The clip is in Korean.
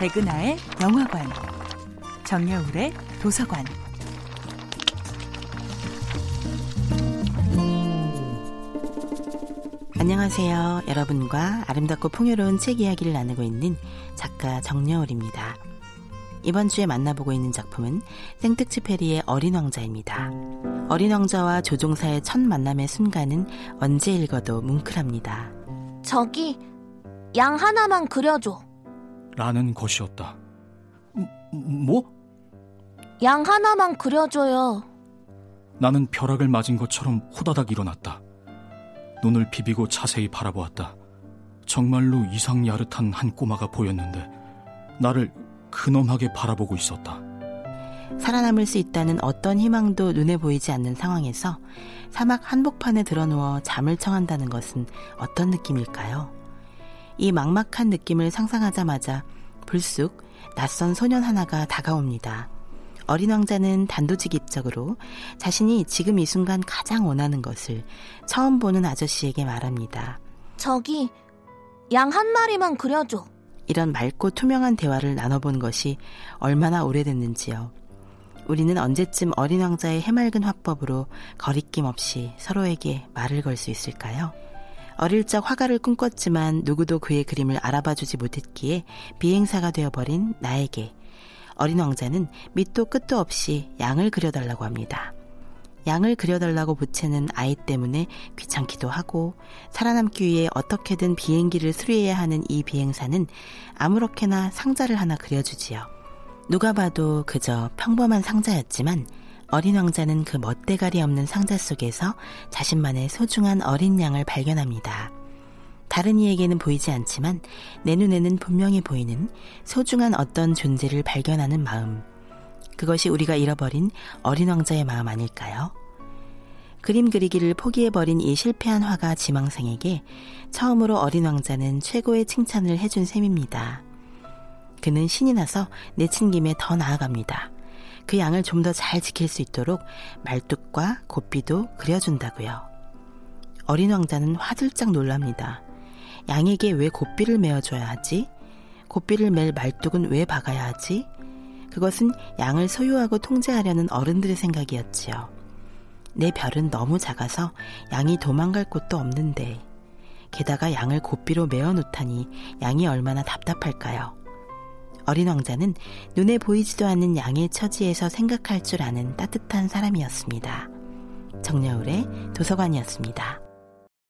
백은하의 영화관, 정여울의 도서관. 안녕하세요. 여러분과 아름답고 풍요로운 책 이야기를 나누고 있는 작가 정여울입니다. 이번 주에 만나보고 있는 작품은 생특치 페리의 어린 왕자입니다. 어린 왕자와 조종사의 첫 만남의 순간은 언제 읽어도 뭉클합니다. 저기 양 하나만 그려줘. 라는 것이었다. 뭐? 양 하나만 그려줘요. 나는 벼락을 맞은 것처럼 호다닥 일어났다. 눈을 비비고 자세히 바라보았다. 정말로 이상 야릇한 한 꼬마가 보였는데 나를 근엄하게 바라보고 있었다. 살아남을 수 있다는 어떤 희망도 눈에 보이지 않는 상황에서 사막 한복판에 드러누워 잠을 청한다는 것은 어떤 느낌일까요? 이 막막한 느낌을 상상하자마자 불쑥 낯선 소년 하나가 다가옵니다. 어린 왕자는 단도직입적으로 자신이 지금 이 순간 가장 원하는 것을 처음 보는 아저씨에게 말합니다. 저기 양 한 마리만 그려줘. 이런 맑고 투명한 대화를 나눠본 것이 얼마나 오래됐는지요. 우리는 언제쯤 어린 왕자의 해맑은 화법으로 거리낌 없이 서로에게 말을 걸 수 있을까요? 어릴 적 화가를 꿈꿨지만 누구도 그의 그림을 알아봐 주지 못했기에 비행사가 되어버린 나에게 어린 왕자는 밑도 끝도 없이 양을 그려달라고 합니다. 양을 그려달라고 부채는 아이 때문에 귀찮기도 하고 살아남기 위해 어떻게든 비행기를 수리해야 하는 이 비행사는 아무렇게나 상자를 하나 그려주지요. 누가 봐도 그저 평범한 상자였지만 어린 왕자는 그 멋대가리 없는 상자 속에서 자신만의 소중한 어린 양을 발견합니다. 다른 이에게는 보이지 않지만 내 눈에는 분명히 보이는 소중한 어떤 존재를 발견하는 마음. 그것이 우리가 잃어버린 어린 왕자의 마음 아닐까요? 그림 그리기를 포기해버린 이 실패한 화가 지망생에게 처음으로 어린 왕자는 최고의 칭찬을 해준 셈입니다. 그는 신이 나서 내친 김에 더 나아갑니다. 그 양을 좀 더 잘 지킬 수 있도록 말뚝과 고삐도 그려준다고요. 어린 왕자는 화들짝 놀랍니다. 양에게 왜 고삐를 메어줘야 하지? 고삐를 맬 말뚝은 왜 박아야 하지? 그것은 양을 소유하고 통제하려는 어른들의 생각이었지요. 내 별은 너무 작아서 양이 도망갈 곳도 없는데, 게다가 양을 고삐로 메어 놓다니 양이 얼마나 답답할까요? 어린 왕자는 눈에 보이지도 않는 양의 처지에서 생각할 줄 아는 따뜻한 사람이었습니다. 정여울의 도서관이었습니다.